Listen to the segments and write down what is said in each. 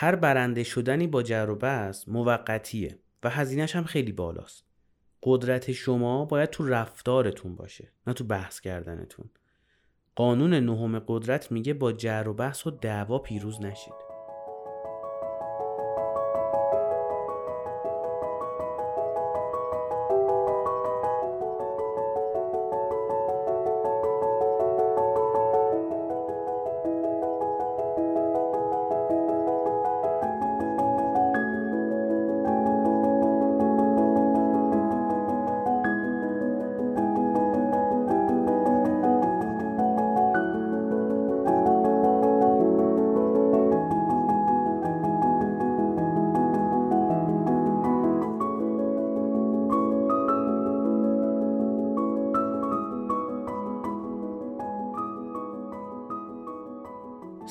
هر برنده شدنی با جر و بحث موقتیه و هزینهش هم خیلی بالاست. قدرت شما باید تو رفتارتون باشه نه تو بحث کردنتون. قانون نهم قدرت میگه با جر و بحث و دعوا پیروز نشید.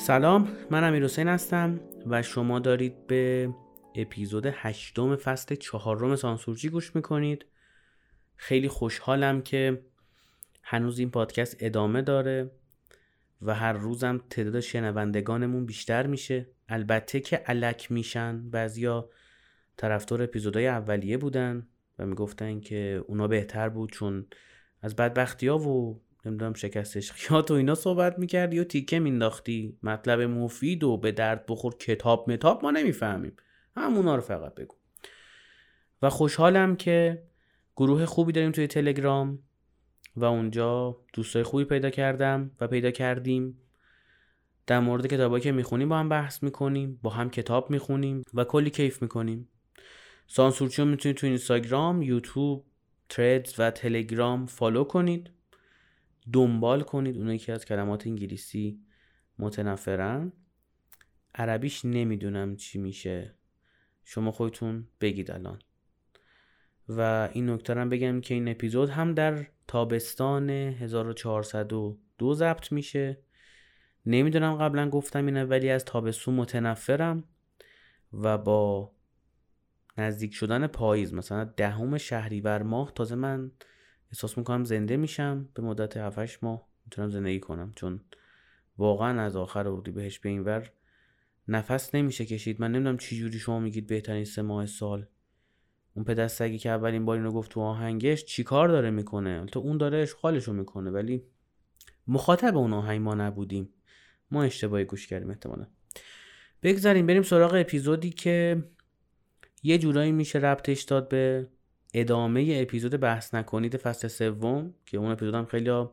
سلام من امیر حسین هستم و شما دارید به اپیزود هشتم فصل چهارم سانسورچی گوش می‌کنید. خیلی خوشحالم که هنوز این پادکست ادامه داره و هر روزم تعداد شنوندگانمون بیشتر میشه. البته که علک میشن بعضیا طرفدار اپیزودهای اولیه بودن و می‌گفتن که اونا بهتر بود چون از بدبختی ها و نمی‌دونم شکستش خیات و اینا صحبت می‌کردی و تیکه مینداختی مطلب مفید و به درد بخور کتاب متاب ما نمی‌فهمیم. همونا رو فقط بگو. و خوشحالم که گروه خوبی داریم توی تلگرام و اونجا دوستای خوبی پیدا کردم و پیدا کردیم. در مورد کتابایی که می‌خونیم با هم بحث می‌کنیم با هم کتاب می‌خونیم و کلی کیف می‌کنیم. سانسورچیو می‌تونید تو اینستاگرام یوتیوب تردز و تلگرام فالو کنید. دنبال کنید اونایی که از کلمات انگلیسی متنفرن. عربیش نمی‌دونم چی میشه. شما خودتون بگید الان. و این نکته هم بگم که این اپیزود هم در تابستان 1402 ضبط میشه. نمی‌دونم قبلا گفتم اینه ولی از تابستون متنفرم و با نزدیک شدن پاییز مثلا دهم شهریور ماه تازه من احساس می‌کنم زنده میشم. به مدت 7 ماه می‌تونم زندگی کنم. چون واقعا از آخر اردی بهش به این ور نفس نمیشه کشید. من نمی‌دونم چی جوری شما میگید بهترین سه ماه سال. اون پدر سگی که اولین بار اینو گفت تو آهنگش چیکار داره می‌کنه؟ تو اون داره اشغالشو می‌کنه. ولی مخاطب اون آهنگ ما نبودیم. ما اشتباهی گوش کردیم احتمالا. بگذاریم بریم سراغ اپیزودی که یه جورایی میشه ربطش داد به ادامه اپیزود بحث نکنید فصل سوم که اون اپیزود هم خیلی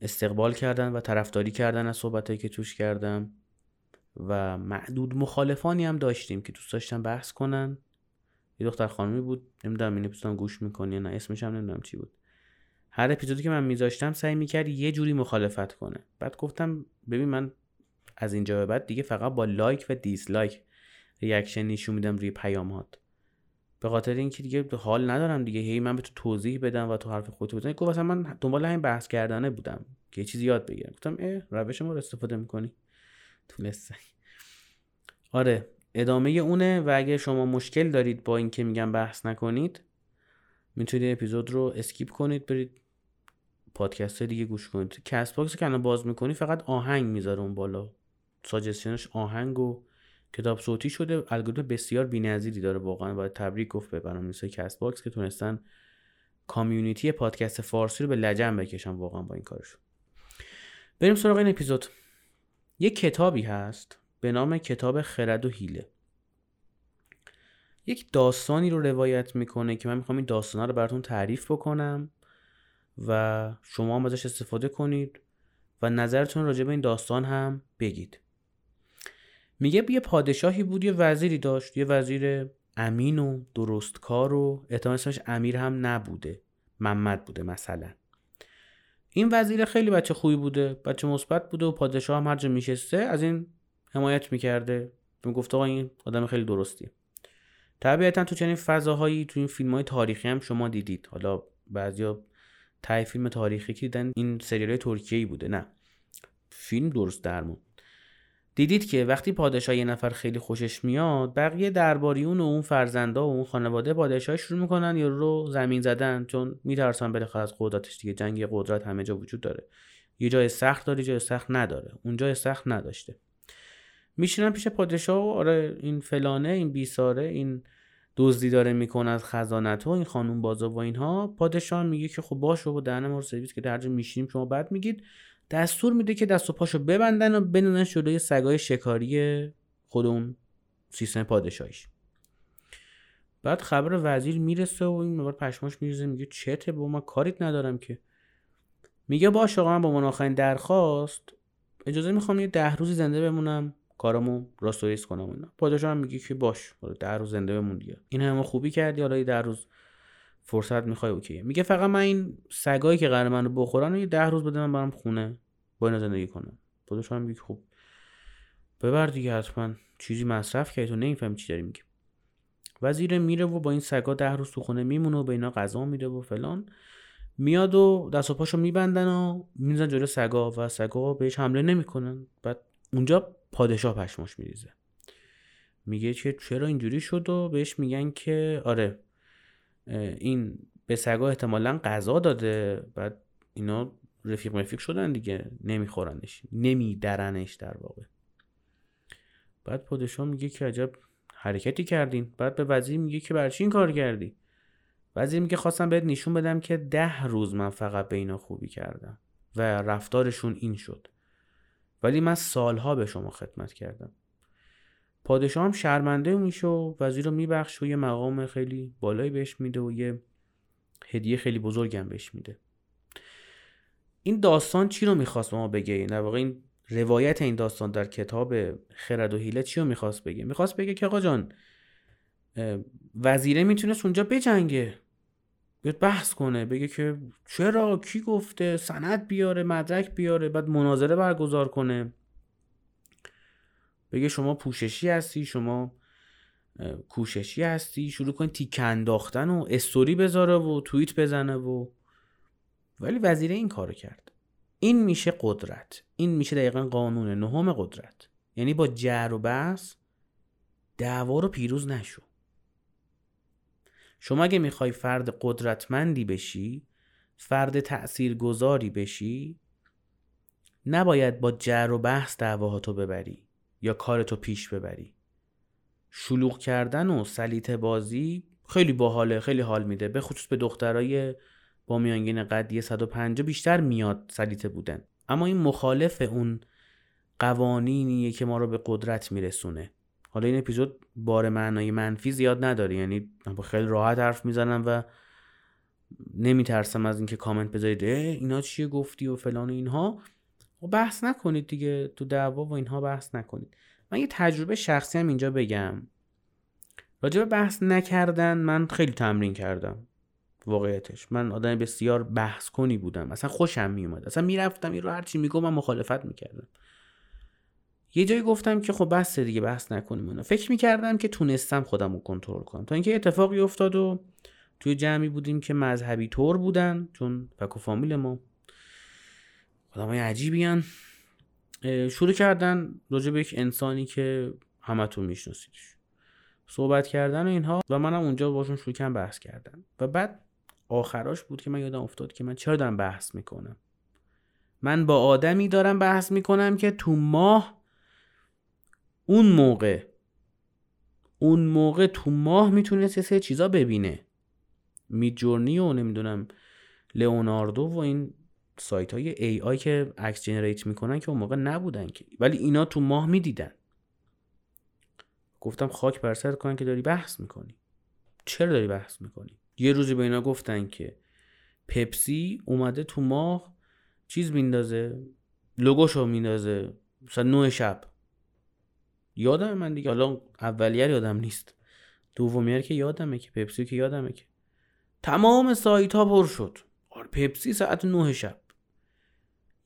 استقبال کردن و طرفداری کردن از صحبتهایی که توش کردم. و معدود مخالفانی هم داشتیم که دوست داشتن بحث کنن. یه دختر خانمی بود نمی‌دونم این اپیزود گوش می‌کنی نه اسمش هم نمی‌دونم چی بود. هر اپیزودی که من میذاشتم سعی می‌کرد یه جوری مخالفت کنه. بعد گفتم ببین من از اینجا به بعد دیگه فقط با like و dislike reaction نشون میدم روی پیامات. به خاطر اینکه دیگه حال ندارم دیگه. هی من به تو توضیح بدم و تو حرف خودت بزنی. گفت مثلا من دنبال همین بحث کردنه بودم. که یه چیزی یاد بگیرم. گفتم اه روش ما رو استفاده می‌کنی؟ طول آره ادامه اونه و اگه شما مشکل دارید با اینکه میگم بحث نکنید می‌تونید اپیزود رو skip کنید برید پادکست دیگه گوش کنید. CastBox که الان باز می‌کنی فقط آهنگ می‌ذاره اون بالا. suggestion ش آهنگ و کتاب صوتی شده. الگوریتم بسیار بی‌نظیری داره واقعا. باید تبریک گفت به برنامه‌نویسای CastBox که تونستن community پادکست فارسی رو به لجن بکشن. واقعا با این کارشون. بریم سراغ این اپیزود. یه کتابی هست به نام کتاب خرد و حیله یک داستانی رو روایت می‌کنه که من می‌خوام این داستانا رو براتون تعریف بکنم و شما هم ازش استفاده کنید و نظرتون راجع به این داستان هم بگید. میگه یه پادشاهی بود یه وزیری داشت یه وزیر امین و درستکار و اسمش امیر هم نبوده محمد بوده مثلا. این وزیر خیلی بچه خوبی بوده بچه مثبت بوده و پادشاه هم هر جا میشسته از این حمایت می‌کرده. می‌گفت آقا این آدم خیلی درستیه. طبیعتا تو چنین فضاهایی تو این فیلم های تاریخی هم شما دیدید. حالا بعضیا تای فیلم تاریخی که دیدن این سریال ترکیه‌ای بوده نه. فیلم درست درمون. دیدید که وقتی پادشاه یه نفر خیلی خوشش میاد بقیه درباریون و اون فرزندا و اون خانواده پادشاه شروع می‌کنن یا رو زمین زدن چون میترسن بالاخره از قدرتش دیگه جنگ قدرت همه جا وجود داره. یه جای سخت داره جای سخت نداره. اون جای سخت نداشته. میشینن پیش پادشاه و آره این فلانه این بیساره این دزدی داره می‌کنه از خزانت و این خانوم بازا و اینها. پادشاه میگه که خب باشه و دهن ما رو سرویس که درجه میشینیم شما بعد میگید. دستور میده که دست و پاشو ببندن و بنونن جلوی سگای شکاری خود اون سیستم پادشاهیش. بعد خبر وزیر می‌رسه و این مبار پشماش میرزه میگه چته با ما کاریت ندارم که. میگه باشه آقا من با من آخرین درخواست اجازه می‌خوام یه ده روزی زنده بمونم کارمو راست کنم اینا. پادشاه هم میگه که باش ده روز زنده بمون دیگه. این همه خوبی کردی حالا ده روز فرصت می‌خوای اوکی. میگه فقط من این سگایی که قرار منو بخورن یه ده روز بده من برم خونه با اینا زندگی کنم. پادشاه هم میگه خوب ببر دیگه حتما. چیزی مصرف کردی تو نمی‌فهمی چی داری میگه وزیر میره و با این سگا ده روز تو خونه میمونه و به اینا غذا میده و فلان. میاد و دست و پاشو میبندن و میزن جلو سگا و سگا بهش حمله نمی‌کنن. بعد اونجا پادشاه پشماش میریزه. میگه که چرا اینجوری شد و بهش میگن که آره این به سگا احتمالا غذا داده. بعد اینا رفیق مفیق شدن دیگه نمیخورنش نمیدرنش در واقع. بعد پادشاه میگه که عجب حرکتی کردین. بعد به وزیر میگه که برچی این کار کردی؟ وزیر میگه خواستم بهت نشون بدم که ده روز من فقط به اینا خوبی کردم و رفتارشون این شد. ولی من سالها به شما خدمت کردم. پادشاه هم شرمنده میشه و وزیر رو میبخش و یه مقام خیلی بالایی بهش میده و یه هدیه خیلی بزرگم بهش میده. این داستان چی رو می‌خواست ما بگه؟ در واقع این روایت این داستان در کتاب خرد و حیله چی رو می‌خواست بگه؟ می‌خواست بگه که آقا جان وزیره می‌تونست اونجا بجنگه. بیاد بحث کنه. بگه که چرا؟ کی گفته؟ سند بیاره مدرک بیاره بعد مناظره برگزار کنه. بگه شما پوششی هستی شما کوششی هستی شروع کن تیک انداختن و استوری بذاره و توییت بزنه و ولی وزیره این کارو کرد. این میشه قدرت. این میشه دقیقا قانون نهم قدرت. یعنی با جر و بحث دعوا رو پیروز نشو. شما اگه می‌خوای فرد قدرتمندی بشی فرد تأثیرگذاری بشی نباید با جر و بحث دعواهاتو ببری. یا کارتو پیش ببری. شلوغ کردن و سلیت بازی خیلی باحاله خیلی حال میده. به خصوص به دخترای با میانگین قدی 150 بیشتر میاد سلیته بودن. اما این مخالف اون قوانینیه که ما رو به قدرت میرسونه. حالا این اپیزود بار معنای منفی زیاد نداره. یعنی خیلی راحت حرف می‌زنم و نمیترسم از اینکه کامنت بذارید اینا چیه گفتی و فلان و اینها؟ بحث نکنید دیگه تو دعوا و اینها بحث نکنید. من یه تجربه شخصی هم اینجا بگم. راجع به بحث نکردن من خیلی تمرین کردم. واقعیتش. من آدم بسیار بحث کنی بودم. اصلا خوشم میومد اصلا می‌رفتم این رو هرچی میگم من مخالفت می‌کردم. یه جایی گفتم که خب بس دیگه بحث نکنیم اونا فکر می‌کردم که تونستم خودم رو کنترل کنم. تا اینکه اتفاقی افتاد و توی جمعی بودیم که مذهبی طور بودن چون فک و فامیل ما. آدم های عجیبی شروع کردن راجع به یک انسانی که همتون میشناسیدش. صحبت کردن و اینها و منم اونجا باشون شروع کردم بحث کردم و بعد آخراش بود که من یادم افتاد که من چرا دارم بحث می‌کنم. من با آدمی دارم بحث می‌کنم که تو ماه اون موقع اون موقع تو ماه می‌تونست سه چیزا ببینه. میجورنی و نمی‌دونم لئوناردو و این سایت های ای آی که عکس جنریت می‌کنن که اون موقع نبودن که. ولی اینا تو ماه می‌دیدن. گفتم خاک بر سر کنن که داری بحث می‌کنی. چرا داری بحث می‌کنی؟ یه روزی به اینا گفتن که پپسی اومده تو ماه چیز میندازه لوگوشو میندازه مثلا نوع شب. یادم من دیگه. حالا اولیه یادم نیست. دومیار که یادمه که پپسی که یادمه که. تمام سایت ها پر شد. آره پپسی ساعت نه شب.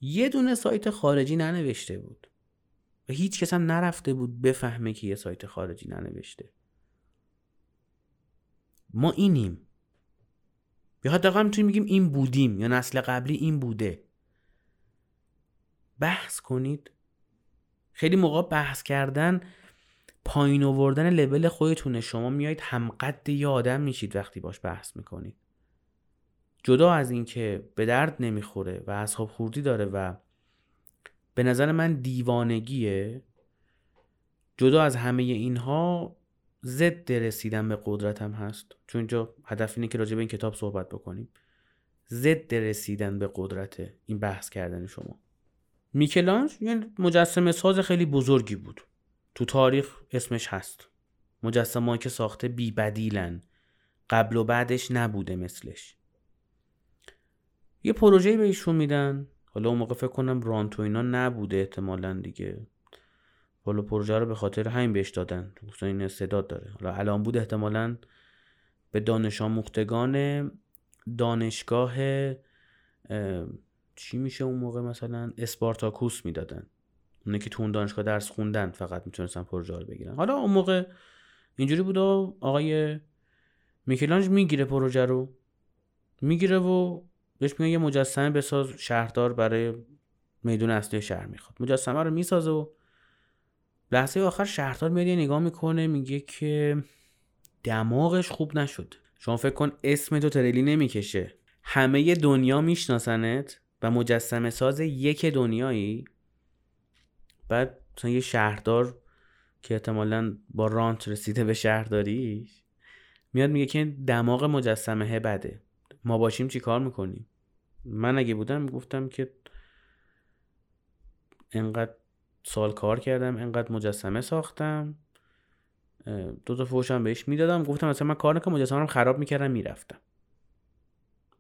یه دونه سایت خارجی ننوشته بود. و هیچ کس هم نرفته بود بفهمه که یه سایت خارجی ننوشته. ما اینیم. یا حداقل می‌تونیم بگیم این بودیم یا نسل قبلی این بوده. بحث کنید. خیلی موقع بحث کردن پایین آوردن لول خودتونه. شما میایید همقد یه آدم میشید وقتی باش بحث می‌کنید. جدا از اینکه به درد نمی‌خوره و اصحاب خوردی داره و به نظر من دیوانگیه جدا از همه اینها ضد رسیدن به قدرتم هست. چون اینجا هدف اینه که راجع به این کتاب صحبت بکنیم. ضد رسیدن به قدرت این بحث کردن شما. میکلانج یه مجسمه ساز خیلی بزرگی بود. تو تاریخ اسمش هست. مجسمه که ساخته بی بدیلن قبل و بعدش نبوده مثلش. یه پروژه به ایشون میدن. حالا اون موقع فکر کنم رانتو اینا نبوده احتمالا دیگه. حالا پروژه رو به خاطر همین بهش دادن. گفتن این استعداد داره. حالا الان بود احتمالا به دانش آموختگان دانشگاه چی میشه اون موقع مثلا؟ اسپارتاکوس می‌دادن. اونه که تو اون دانشگاه درس خوندن فقط می‌تونستن پروژه رو بگیرن. حالا اون موقع اینجوری بود و آقای میکلانج می‌گیره پروژه رو. می‌گیره و بهش میگن یه مجسمه بساز شهردار برای میدون اصلی شهر می‌خواد. مجسمه رو می‌سازه و لحظه آخر شهردار میاد نگاه می‌کنه میگه که دماغش خوب نشد. شما فکر کن اسم تو تریلی نمی‌کشه. همه دنیا میشناسنت و مجسمه ساز یک دنیایی. بعد مثلا یه شهردار که احتمالا با رانت رسیده به شهرداریش میاد میگه که دماغ مجسمه بده. ما باشیم چی کار می‌کنیم؟ من اگه بودم می‌گفتم که انقدر سال کار کردم انقدر مجسمه ساختم دو تا فوشم بهش می‌دادم گفتم مثلا من کار نکنم مجسمه خراب می‌کردم می‌رفتم.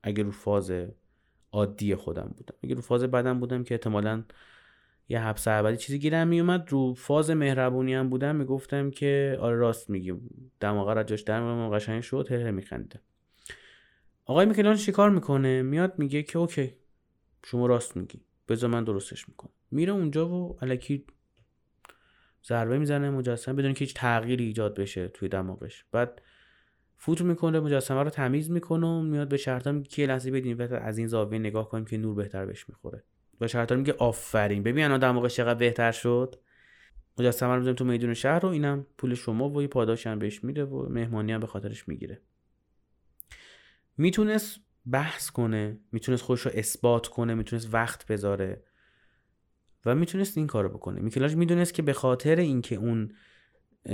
اگه رو فاز عادی خودم بودم. اگه رو فاز بدم بودم که احتمالا یه حبس ابدی چیزی گیرم میومد رو فاز مهربونی هم بودم می‌گفتم که آره راست میگی. دماغه را جاش در قشنگ شد هر میخنده آقای میکلان چیکار می‌کنه؟ میاد میگه که اوکی شما راست میگی. بذار من درستش می‌کنم. میره اونجا و الکی ضربه می‌زنه مجسمه بدون که هیچ تغییری ایجاد بشه توی دماغش. بعد فوت می‌کنه مجسمه رو تمیز می‌کنه و میاد به شرطا میگه که لحظه بدین از این زاویه نگاه کنیم که نور بهتر بهش می‌خوره. به شرطا میگه آفرین ببین الان دماغش چقدر بهتر شد. مجسمه رو می‌ذاریم تو میدون شهر و اینم پول شما و یه پاداش هم بهش میده و مهمانی هم به خاطرش می‌گیره. می‌تونست بحث کنه می‌تونست خودش رو اثبات کنه می‌تونست وقت بذاره و می‌تونست این کارو بکنه. میکلاج می‌دونست که به خاطر اینکه اون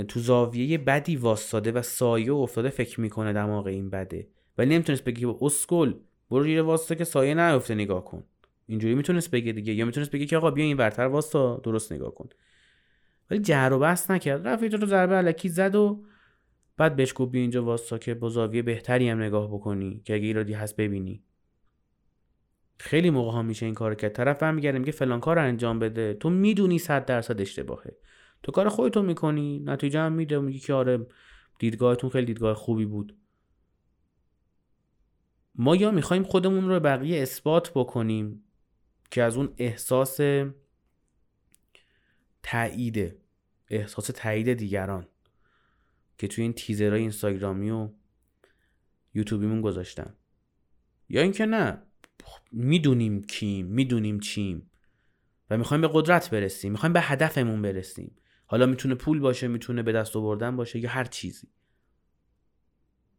تو زاویه بدی واستاده و سایه افتاده فکر می‌کنه دماغ این بده. ولی نمی‌تونست بگه که اسکل برو زیر واسطه که سایه نیفته نگاه کن. اینجوری می‌تونست بگه دیگه. یا می‌تونست بگه که آقا بیا این برتر واستا درست نگاه کن. ولی جهر و بحث نکرد. رفت رو ضربه علکی زد و بعد بهش گفت بیا اینجا واستا که با زاویه بهتری هم نگاه بکنی که اگه ایرادی هست ببینی. خیلی موقع ها میشه این کار کرد. طرف میگه میگه فلان کار انجام بده. تو می‌دونی صد درصد اشتباهه. تو کار خودتون می‌کنی. نتیجه هم میده. میگی که آره دیدگاهتون خیلی دیدگاه خوبی بود. ما یا می‌خوایم خودمون رو بقیه اثبات بکنیم که از اون احساس تایید احساس تایید دیگران. که توی این تیزرهای اینستاگرامی و یوتیوبیمون گذاشتم. یا اینکه نه می‌دونیم کیم می‌دونیم چیم و می‌خوایم به قدرت برسیم می‌خوایم به هدفمون برسیم. حالا می‌تونه پول باشه می‌تونه به دست آوردن باشه یا هر چیزی.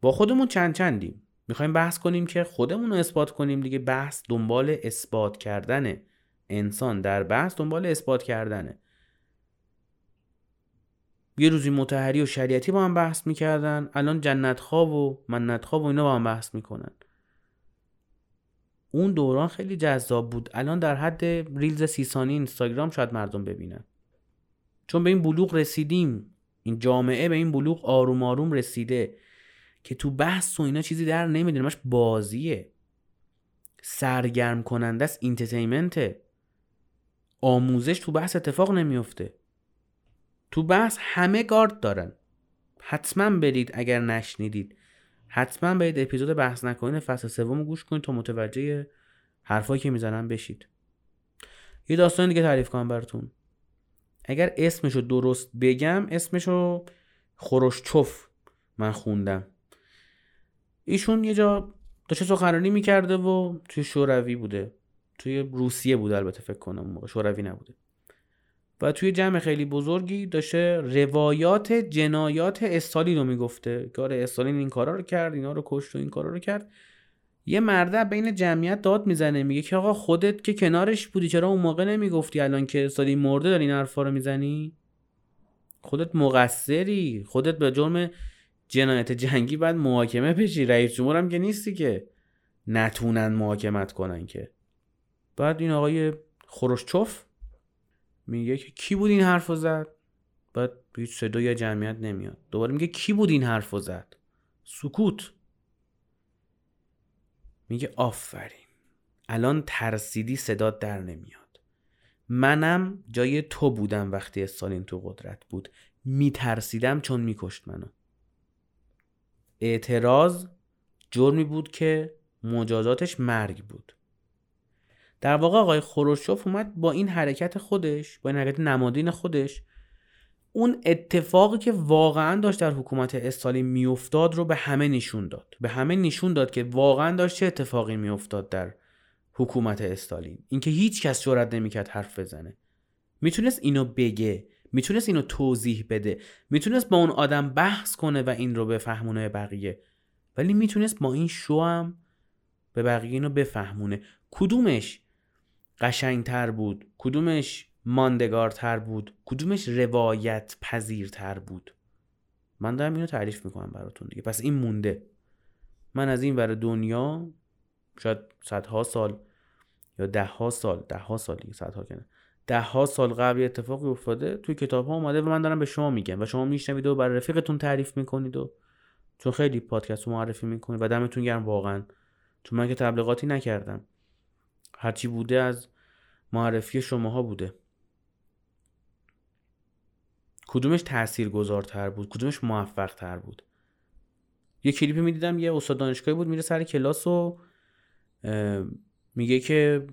با خودمون چند چندیم. می‌خوایم بحث کنیم که خودمون رو اثبات کنیم دیگه. بحث دنبال اثبات کردنه انسان. در بحث دنبال اثبات کردنه. یه روزی متحری و شریعتی با هم بحث می‌کردن. الان جنت خواب و منت خواب و اینا با هم بحث می‌کنن. اون دوران خیلی جذاب بود. الان در حد ریلز سی ثانی اینستاگرام شاید مردم ببینن. چون به این بلوغ رسیدیم. این جامعه به این بلوغ آروم آروم رسیده که تو بحث و اینا چیزی در نمیده ماش بازیه. سرگرم کننده است اینترتینمنته آموزش تو بحث اتفاق نمیفته تو بحث همه گارد دارن. حتما برید اگر نشنیدید. حتما برید اپیزود بحث نکنین فصل سوم گوش کنید تا متوجه حرفایی که می‌زنن بشید. یه داستان دیگه تعریف کنم براتون. اگر اسمشو درست بگم اسمشو خروشچوف من خوندم. ایشون یه جا داشته سخنرانی می‌کرده و توی شوروی بوده. توی روسیه بوده البته فکر کنم موقع شوروی نبوده. و توی جمع خیلی بزرگی داشته روایات جنایات استالین رو می‌گفته آره استالین این کارا رو کرد اینا رو کشت و این کارا رو کرد. یه مرده بین جمعیت داد می‌زنه میگه که آقا خودت که کنارش بودی چرا اون موقع نمی‌گفتی الان که استالین مرده داری این حرفا رو می‌زنی؟ خودت مقصری خودت به جرم جنایت جنگی باید محاکمه بشی. رئیس جمهورم که نیستی که نتونن محاکمت کنن که. بعد این آقای خروشچوف میگه که کی بود این حرف زد؟ بعد هیچ صدا یا جمعیت نمیاد. دوباره میگه کی بود این حرف زد؟ سکوت. میگه آفرین. الان ترسیدی صدات در نمیاد. منم جای تو بودم وقتی استالین تو قدرت بود. میترسیدم چون میکشت منو. اعتراض جرمی بود که مجازاتش مرگ بود. در واقع آقای خروشوف اومد با این حرکت خودش با این حرکت نمادین خودش اون اتفاقی که واقعا داشت در حکومت استالین میافتاد رو به همه نشون داد. به همه نشون داد که واقعا داشت چه اتفاقی میافتاد در حکومت استالین. اینکه هیچ کس جرئت نمی‌کرد حرف بزنه. می‌تونست اینو بگه می‌تونست اینو توضیح بده می‌تونست با اون آدم بحث کنه و این رو بفهمونه بقیه. ولی می‌تونست با این شو هم به بقیه اینو بفهمونه. کدومش؟ قشنگتر بود. کدومش ماندگارتر بود؟ کدومش روایت پذیرتر بود؟ من دارم اینو تعریف می‌کنم براتون دیگه. پس این مونده. من از این ور دنیا شاید صدها سال یا ده ها سال ده ها سال دیگه صدها کنه ده ها سال قبل اتفاقی افتاده توی کتاب ها اومده و من دارم به شما میگم و شما میشنوید و برای رفیقتون تعریف می‌کنید و چون خیلی پادکست رو معرفی می‌کنید و دمتون گرم واقعا. چون من که تبلیغاتی نکردم. هرچی بوده از معرفی شماها بوده. کدومش تأثیر گذارتر بود؟ کدومش موفق تر بود؟ یه کلیپی می‌دیدم یه استاد دانشگاهی بود میره سر کلاس و میگه که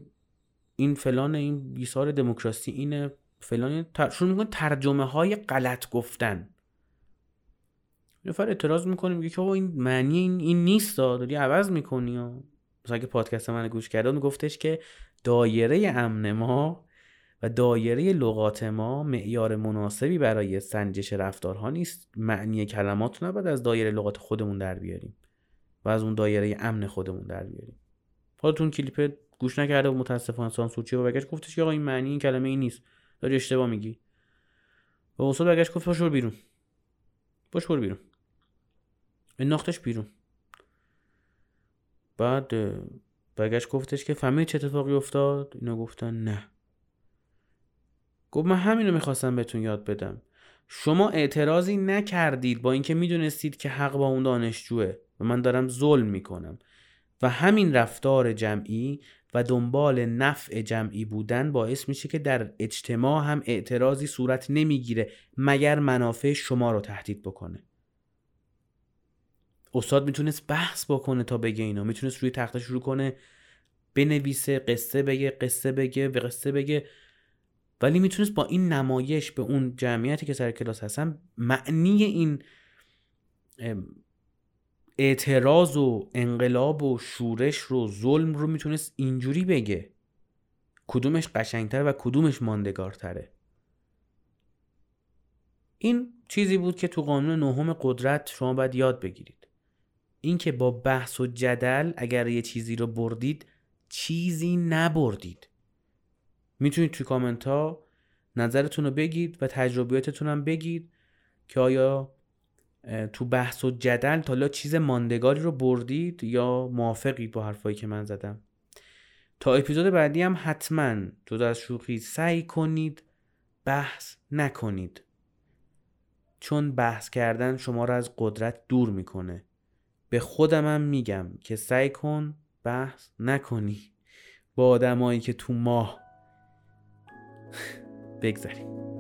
این فلان این بیسار دموکراسی اینه فلان. شروع می‌کنه ترجمه های غلط گفتن. نفر اعتراض می‌کنه میگه که این معنی این, این نیست داری عوض می‌کنی ها مثلا که پادکست من گوش کرده گفتش که دایره امن ما و دایره لغات ما معیار مناسبی برای سنجش رفتارها نیست. معنی کلمات رو نباید از دایره لغات خودمون در بیاریم و از اون دایره امن خودمون در بیاریم. خودتون کلیپ گوش نکرده و متاسفانه سانسورچی و بگشت گفتش که آقا این معنی این کلمه این نیست. داری اشتباه میگی. و استاد بگشت گفت باش بیرون. باش بیرون. انداختش بیرون. بعد برگشت گفتش که فهمید چه اتفاقی افتاد؟ اینا گفتن نه. گفت من همینو می‌خواستم بهتون یاد بدم. شما اعتراضی نکردید با اینکه می‌دونستید که حق با اون دانشجوه و من دارم ظلم می‌کنم. و همین رفتار جمعی و دنبال نفع جمعی بودن باعث میشه که در اجتماع هم اعتراضی صورت نمی‌گیره مگر منافع شما رو تهدید بکنه. استاد می‌تونست بحث بکنه تا بگه اینا می‌تونست روی تخته شروع کنه بنویسه قصه بگه قصه بگه و قصه بگه. ولی می‌تونست با این نمایش به اون جمعیتی که سر کلاس هستن معنی این اعتراض و انقلاب و شورش رو ظلم رو می‌تونست اینجوری بگه. کدومش قشنگتر و کدومش ماندگارتره. این چیزی بود که تو قانون نهم قدرت شما باید یاد بگیرید. اینکه با بحث و جدل اگر یه چیزی رو بردید چیزی نبردید. می‌تونید توی کامنت ها نظرتون رو بگید و تجربیاتتون هم بگید که آیا تو بحث و جدل تا چیز ماندگاری رو بردید یا موافقید با حرفایی که من زدم. تا اپیزود بعدی هم حتما جدا از شوخی سعی کنید بحث نکنید. چون بحث کردن شما رو از قدرت دور می‌کنه. به خودم هم میگم که سعی کن بحث نکنی. با آدمایی که تو ماه بگذاریم